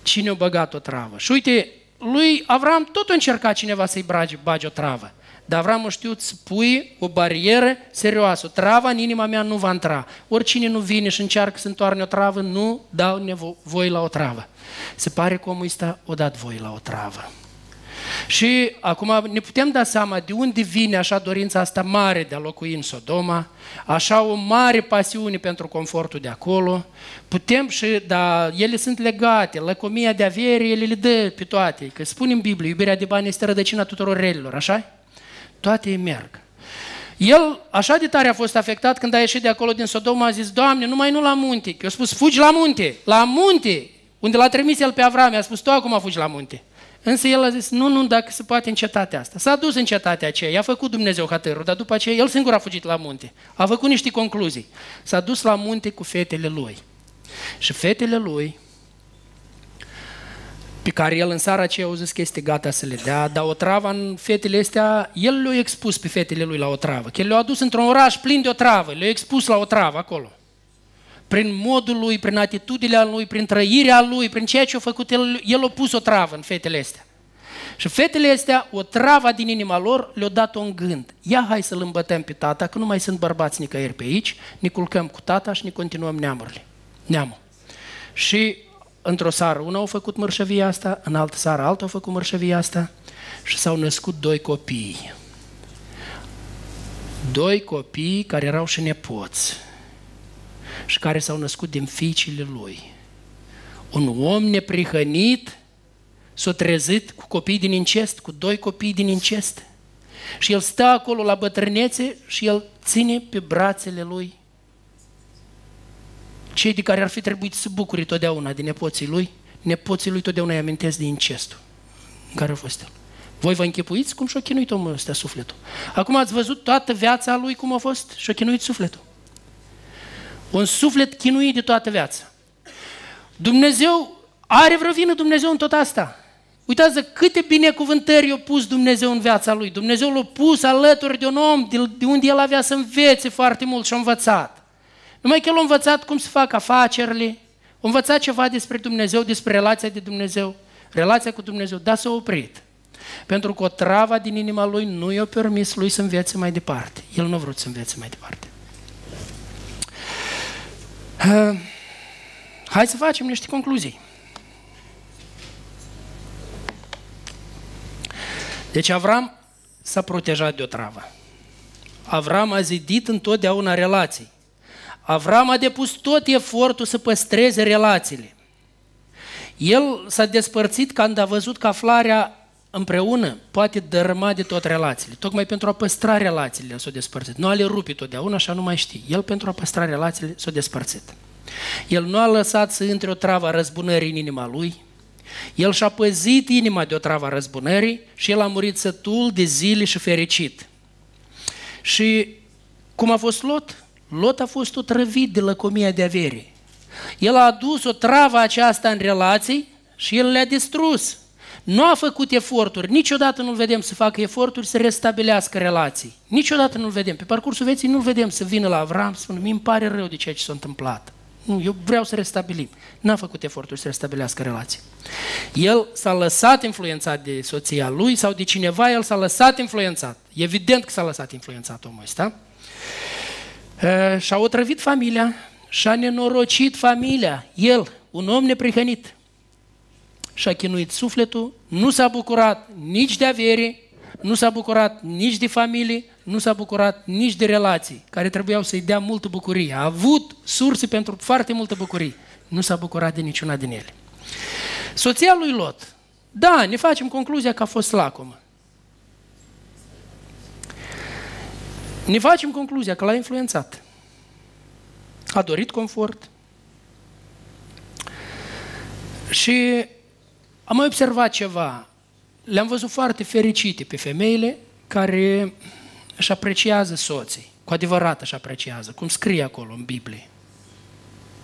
Cine a băgat o travă. Și uite, lui Avram tot a încercat cineva să-i bage, bage o travă. Dar Avram a știut să pui o barieră serioasă. O travă în inima mea nu va intra. Oricine nu vine și încearcă să întoarne o travă, nu dau voi la o travă. Se pare că omul ăsta o dat voi la o travă. Și acum ne putem da seama de unde vine așa dorința asta mare de a locui în Sodoma, așa o mare pasiune pentru confortul de acolo. Putem și, da, ele sunt legate, lăcomia de avere, ele le dă pe toate. Că spune în Biblie, iubirea de bani este rădăcina tuturor relilor, așa toate merg. El așa de tare a fost afectat când a ieșit de acolo din Sodoma, a zis, Doamne, numai nu la munte. Eu a spus, fugi la munte, la munte. unde l-a trimis el pe Avram, i-a spus, tu acum fugi la munte. Însă el a zis, nu, nu, dacă se poate în cetatea asta. S-a dus în cetatea aceea, i-a făcut Dumnezeu hatărul, dar după aceea el singur a fugit la munte. A făcut niște concluzii. S-a dus la munte cu fetele lui. Și fetele lui, pe care el în seara aceea au zis că este gata să le dea, dar o travă în fetele astea, el le-a expus pe fetele lui la o travă. Că el le-a adus într-un oraș plin de o travă, le-a expus la o travă acolo prin modul lui, prin atitudinea lui, prin trăirea lui, prin ceea ce a făcut el, el a pus o travă în fetele astea. Și fetele astea, o travă din inima lor, le-a dat-o în gând. Ia hai să-l îmbătăm pe tata, că nu mai sunt bărbați nicăieri pe aici, ne culcăm cu tata și ne continuăm neamurile. Neamul. Și într-o seară una au făcut mărșăvia asta, în altă seară alta au făcut mărșăvia asta și s-au născut doi copii. Doi copii care erau și nepoți și care s-au născut din fiicile lui. Un om neprihănit s-a trezit cu copii din incest, cu doi copii din incest. Și el stă acolo la bătrânețe și el ține pe brațele lui cei de care ar fi trebuit să bucure totdeauna de nepoții lui, nepoții lui totdeauna îi amintesc de incestul în care a fost el. Voi vă închipuiți cum și-a chinuit omul ăsta sufletul. Acum ați văzut toată viața lui cum a fost și-a chinuit sufletul. Un suflet chinuit de toată viața. Dumnezeu are vreo vină Dumnezeu în tot asta. Uitați câte binecuvântări a pus Dumnezeu în viața lui. Dumnezeu l-a pus alături de un om de unde el avea să învețe foarte mult și a învățat. Numai că el a învățat cum să facă afacerile, a învățat ceva despre Dumnezeu, despre relația de Dumnezeu, relația cu Dumnezeu, dar s-a oprit. Pentru că o travă din inima lui nu i-a permis lui să învețe mai departe. El nu a vrut să învețe mai departe. Hai să facem niște concluzii. Deci Avram s-a protejat de o travă. Avram a zidit întotdeauna relații. Avram a depus tot efortul să păstreze relațiile. El s-a despărțit când a văzut că aflarea împreună poate dărâma de tot relațiile. Tocmai pentru a păstra relațiile s-a despărțit. Nu a le rupi totdeauna, așa nu mai știi. El pentru a păstra relațiile s-a despărțit. El nu a lăsat să intre o travă a răzbunării în inima lui, el și-a păzit inima de o travă a răzbunării și el a murit sătul de zile și fericit. Și cum a fost Lot? Lot a fost otrăvit de lăcomia de avere. El a adus o travă aceasta în relații și el le-a distrus. Nu a făcut eforturi, niciodată nu-l vedem să facă eforturi să restabilească relații. Niciodată nu-l vedem. Pe parcursul vieții nu-l vedem să vină la Avram să spună, mi pare rău de ceea ce s-a întâmplat. Nu, eu vreau să restabilim. N-a făcut eforturi să restabilească relații. El s-a lăsat influențat de soția lui sau de cineva, el s-a lăsat influențat. Evident că s-a lăsat influențat omul ăsta. Și-a otrăvit familia, și-a nenorocit familia. El, un om neprihănit, și-a chinuit sufletul, nu s-a bucurat nici de avere, nu s-a bucurat nici de familie, nu s-a bucurat nici de relații, care trebuiau să-i dea multă bucurie. A avut surse pentru foarte multă bucurie. Nu s-a bucurat de niciuna din ele. Soția lui Lot. Da, ne facem concluzia că a fost lacomă. Ne facem concluzia că l-a influențat. A dorit confort. Și am mai observat ceva. Le-am văzut foarte fericite pe femeile care își apreciază soții. Cu adevărat își apreciază, cum scrie acolo în Biblie.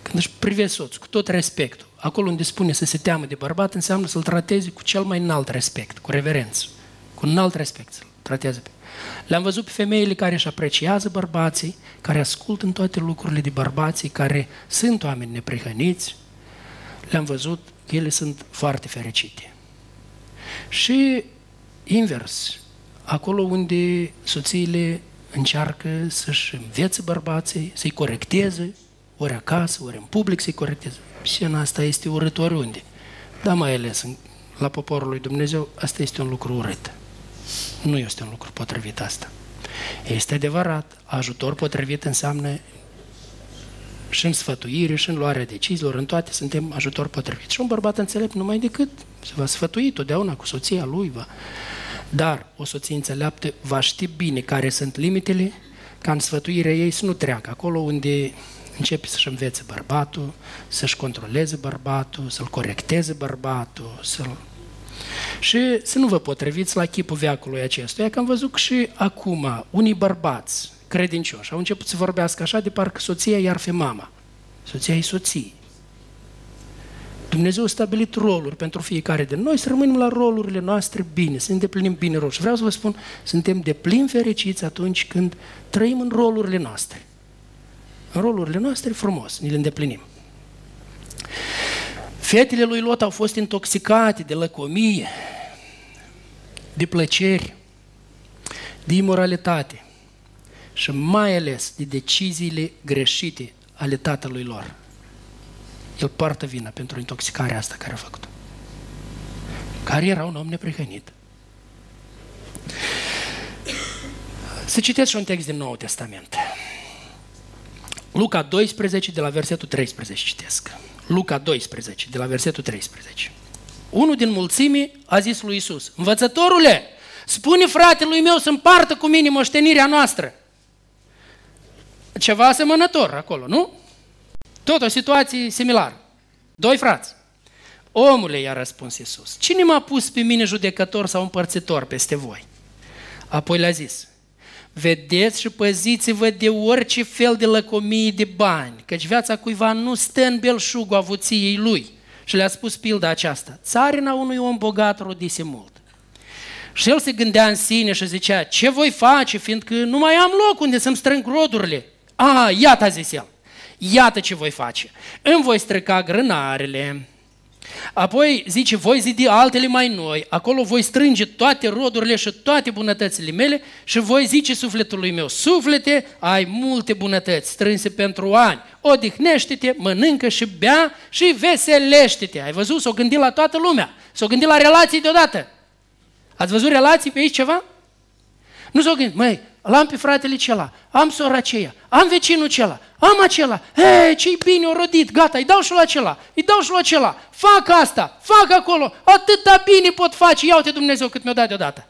Când își privesc soțul, cu tot respectul, acolo unde spune să se teamă de bărbat, înseamnă să-l trateze cu cel mai înalt respect, cu reverență, cu un alt respect să-l trateze pe le-am văzut pe femeile care își apreciază bărbații, care ascultă în toate lucrurile de bărbații, care sunt oameni neprihăniți. Le-am văzut că ele sunt foarte fericite. Și invers, acolo unde soțiile încearcă să-și învețe bărbații, să-i corecteze, ori acasă, ori în public să-i corecteze. Scena asta este urât oriunde. Dar mai ales în, la poporul lui Dumnezeu, asta este un lucru urât. Nu este un lucru potrivit asta. Este adevărat, ajutor potrivit înseamnă și în sfătuire, și în luarea deciziilor, în toate suntem ajutor potrivit. Și un bărbat înțelept numai decât se va sfătui totdeauna cu soția lui. Va. Dar o soție înțeleaptă va ști bine care sunt limitele, ca în sfătuirea ei să nu treacă acolo unde începe să-și învețe bărbatul, să-și controleze bărbatul, să-l corecteze bărbatul, să-l... Și să nu vă potriviți la chipul veacului acestuia, că am văzut că și acum unii bărbați credincioși au început să vorbească așa de parcă soția i-ar fi mama. Soția e soție. Dumnezeu a stabilit roluri pentru fiecare de noi, să rămânem la rolurile noastre bine, să îndeplinim bine rolul. Și vreau să vă spun, suntem de plin fericiți atunci când trăim în rolurile noastre. În rolurile noastre frumos, ni le îndeplinim. Fetele lui Lot au fost intoxicate de lăcomie, de plăceri, de imoralitate și mai ales de deciziile greșite ale tatălui lor el poartă vina pentru intoxicarea asta care a făcut Care era un om neprihănit. Să citeți și un text din Noul Testament. Luca 12, de la versetul 13 citesc. Luca 12, de la versetul 13. Unul din mulțime a zis lui Isus, Învățătorule, spune fratelui meu să împartă cu mine moștenirea noastră. Ceva asemănător acolo, nu? Tot o situație similară. Doi frați. Omule, i-a răspuns Iisus, cine m-a pus pe mine judecător sau împărțitor peste voi? Apoi le-a zis, vedeți și păziți-vă de orice fel de lăcomie de bani, căci viața cuiva nu stă în belșugul avuției lui. Și le-a spus pilda aceasta, țarina unui om bogat rodise mult. Și el se gândea în sine și zicea, ce voi face, fiindcă nu mai am loc unde să-mi strâng rodurile. A, iată, a zis el, Iată ce voi face. Îmi voi străca grânarele, Apoi zice, voi zidi altele mai noi, acolo voi strânge toate rodurile și toate bunătățile mele și voi zice sufletului meu, suflete, ai multe bunătăți strânse pentru ani, odihnește-te, mănâncă și bea și veselește-te. Ai văzut? S-o gândit la toată lumea, s-o gândit la relații deodată. Ați văzut relații pe aici ceva? Nu s-o gândit, măi, l-am pe fratele cela, am sora aceea, am vecinul cela, am acela, hei, ce bine, o rodit, gata, îi dau și la acela, îi dau și la acela, fac asta, fac acolo, atâta bine pot face, iau-te Dumnezeu cât mi-o dat deodată.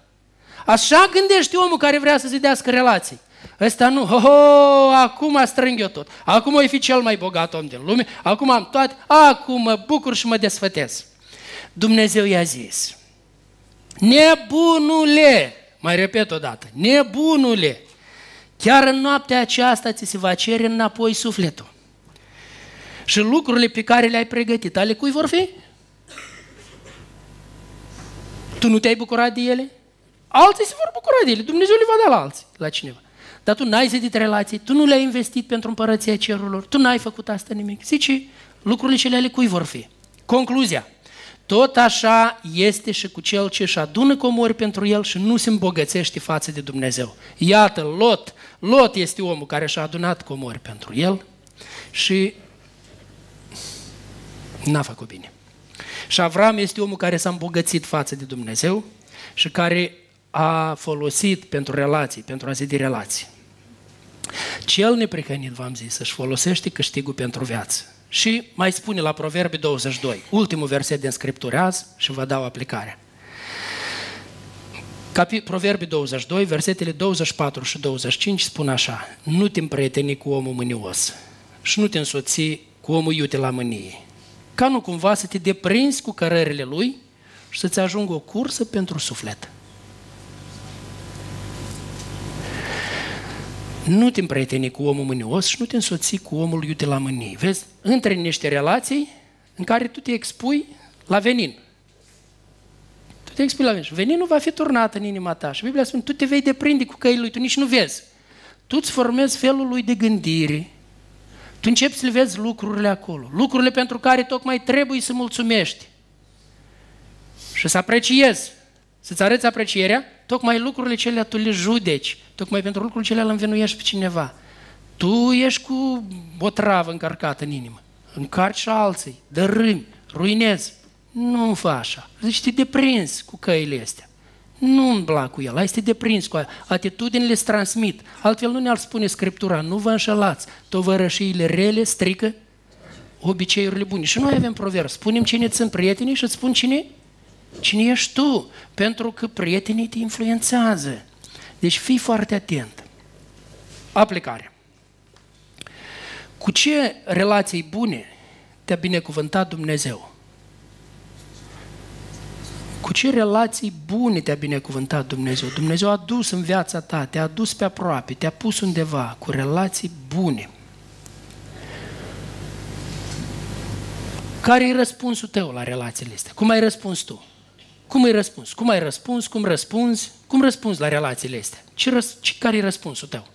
Așa gândește omul care vrea să zidească relații. Ăsta nu, ho, ho, acum strâng eu tot, acum o fi cel mai bogat om din lume, acum am toate, acum mă bucur și mă desfătez. Dumnezeu i-a zis, nebunule, mai repet o dată, nebunule, chiar în noaptea aceasta ți se va cere înapoi sufletul. Și lucrurile pe care le-ai pregătit, ale cui vor fi? Tu nu te-ai bucurat de ele? Alții se vor bucura de ele, Dumnezeu le va da la alții, la cineva. Dar tu n-ai zidit relații, tu nu le-ai investit pentru împărăția cerurilor, tu n-ai făcut asta nimic. Zice, lucrurile cele ale cui vor fi? Concluzia. Tot așa este și cu cel ce își adună comori pentru el și nu se îmbogățește față de Dumnezeu. Iată, Lot, Lot este omul care și-a adunat comori pentru el și n-a făcut bine. Și Avram este omul care s-a îmbogățit față de Dumnezeu și care a folosit pentru relații, pentru a zidi relații. Cel neprihănit, v-am zis, să-și folosește câștigul pentru viață. Și mai spune la Proverbe 22, ultimul verset din Scriptură azi și vă dau aplicarea. Capi, Proverbe 22, versetele 24 și 25 spun așa, nu te împrieteni cu omul mânios și nu te însoți cu omul iute la mânie, ca nu cumva să te deprinzi cu cărările lui și să-ți ajungă o cursă pentru suflet. Nu te împrieteni cu omul mânios și nu te însoți cu omul iute la mânie. Vezi, între niște relații în care tu te expui la venin. Tu te expui la venin. Veninul va fi turnat în inima ta. Și Biblia spune, tu te vei deprinde cu căile lui, tu nici nu vezi. Tu îți formezi felul lui de gândire. Tu începi să le vezi lucrurile acolo. Lucrurile pentru care tocmai trebuie să mulțumești. Și să apreciezi. Să-ți arăți aprecierea tocmai lucrurile cele tu le judeci, tocmai pentru lucrurile cele îl învinuiești pe cineva. Tu ești cu o travă încărcată în inimă, încarci și alții, dărâmi, ruinezi. Nu fă așa. Zici, te deprins cu căile astea. Nu îmbla cu el, ai să te deprins cu aia. Atitudinile îți transmit. Altfel nu ne-ar spune Scriptura, nu vă înșelați. Tovărășiile rele strică obiceiurile bune. Și noi avem proverb. Spunem cine sunt prietenii și îți spun cine Cine ești tu? Pentru că prietenii te influențează. Deci fii foarte atent. aplicare. Cu ce relații bune te-a binecuvântat Dumnezeu? Cu ce relații bune te-a binecuvântat Dumnezeu? Dumnezeu a dus în viața ta, te-a adus pe aproape, te-a pus undeva cu relații bune. Care e răspunsul tău la relațiile astea? Cum ai răspuns tu? Cum ai răspuns? Cum ai răspuns? Cum răspunzi? Cum răspunzi la relațiile astea? Ce răs- ce, care e răspunsul tău?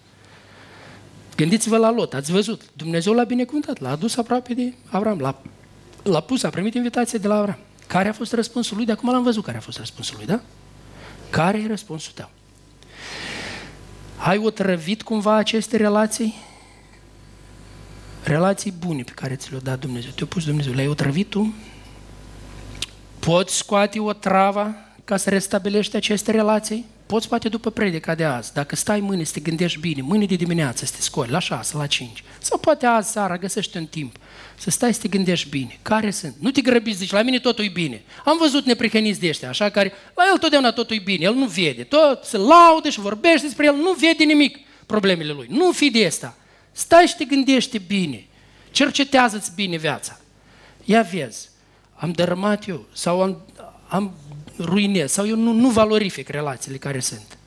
Gândiți-vă la Lot, ați văzut, Dumnezeu l-a binecuvântat, l-a adus aproape de Avram, l-a, l-a pus, a primit invitație de la Avram. Care a fost răspunsul lui? De acum l-am văzut care a fost răspunsul lui, da? Care e răspunsul tău? Ai otrăvit cumva aceste relații? Relații bune pe care ți le-a dat Dumnezeu. Te-a pus Dumnezeu. Le-ai otrăvit tu? Poți scoate o travă ca să restabilești aceste relații? Poți poate după predica de azi, dacă stai mâine să te gândești bine, mâine de dimineață să te scoli, la 6, la 5, sau poate azi seara găsești un timp să stai să te gândești bine. Care sunt? Nu te grăbiți, zici, la mine totul e bine. Am văzut neprihăniți de ăștia, așa, care, la el totdeauna totul e bine, el nu vede, tot se laude și vorbește despre el, nu vede nimic problemele lui. Nu fi de asta. Stai și te gândește bine. Cercetează-ți bine viața. Ia vezi, am dărâmat eu sau am, am ruinez sau eu nu, nu valorific relațiile care sunt.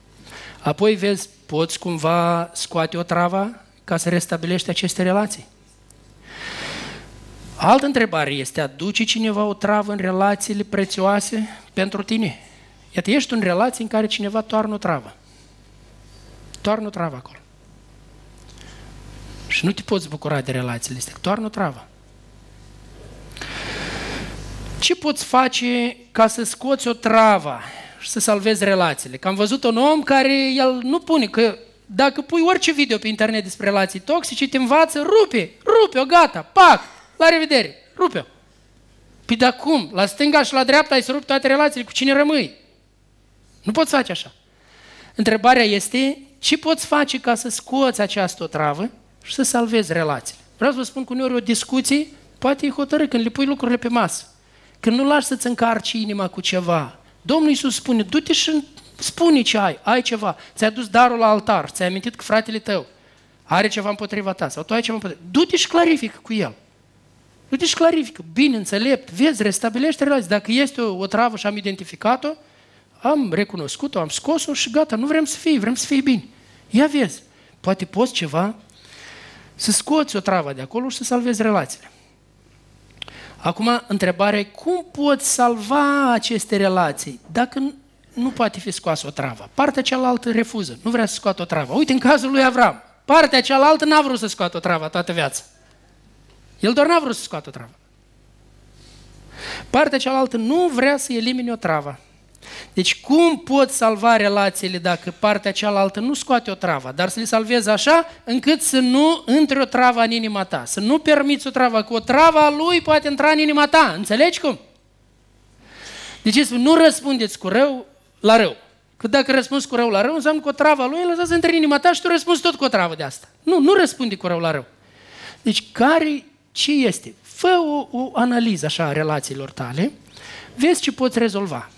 Apoi vezi, poți cumva scoate o travă ca să restabilești aceste relații. Altă întrebare este, aduce cineva o travă în relațiile prețioase pentru tine? Iată, ești în relații în care cineva toarnă o travă. Toarnă o travă acolo. Și nu te poți bucura de relațiile astea, toarnă o travă. Ce poți face ca să scoți o travă și să salvezi relațiile? Că am văzut un om care el nu pune, că dacă pui orice video pe internet despre relații toxice, te învață, rupe, rupe-o, gata, pac, la revedere, rupe-o. Păi de cum? La stânga și la dreapta ai să rupi toate relațiile, cu cine rămâi? Nu poți face așa. Întrebarea este, ce poți face ca să scoți această travă și să salvezi relațiile? Vreau să vă spun că uneori o discuție poate e hotărât când le pui lucrurile pe masă. Când nu lași să-ți încarci inima cu ceva, Domnul Iisus spune, du-te și spune ce ai, ai ceva, ți-ai dus darul la altar, ți-ai amintit că fratele tău are ceva împotriva ta sau tu ai ceva împotriva Du-te și clarifică cu el. Du-te și clarifică, bine, înțelept, vezi, restabilește relații. Dacă este o, o travă și am identificat-o, am recunoscut-o, am scos-o și gata, nu vrem să fie, vrem să fie bine. Ia vezi, poate poți ceva să scoți o travă de acolo și să salvezi relațiile. Acum, întrebarea e cum poți salva aceste relații dacă nu poate fi scoasă o travă? Partea cealaltă refuză, nu vrea să scoată o travă. Uite, în cazul lui Avram, partea cealaltă n-a vrut să scoată o travă toată viața. El doar n-a vrut să scoată o travă. Partea cealaltă nu vrea să elimine o travă. Deci cum pot salva relațiile dacă partea cealaltă nu scoate o travă, dar să le salvezi așa încât să nu intre o travă în inima ta, să nu permiți o travă, că o travă a lui poate intra în inima ta, înțelegi cum? Deci nu răspundeți cu rău la rău. Că dacă răspunzi cu rău la rău, înseamnă că o travă a lui lăsați să intre în inima ta și tu răspunzi tot cu o travă de asta. Nu, nu răspunde cu rău la rău. Deci care, ce este? Fă o, o analiză așa a relațiilor tale, vezi ce poți rezolva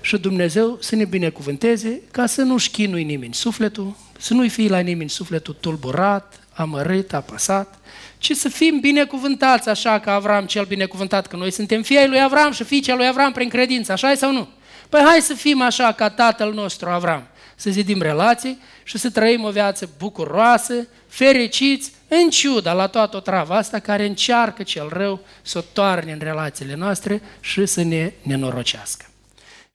și Dumnezeu să ne binecuvânteze ca să nu-și chinui nimeni sufletul, să nu-i fie la nimeni sufletul tulburat, amărât, apăsat, ci să fim binecuvântați așa ca Avram cel binecuvântat, că noi suntem fiii lui Avram și fiicea lui Avram prin credință, așa sau nu? Păi hai să fim așa ca tatăl nostru Avram, să zidim relații și să trăim o viață bucuroasă, fericiți, în ciuda la toată o travă asta care încearcă cel rău să o toarne în relațiile noastre și să ne nenorocească.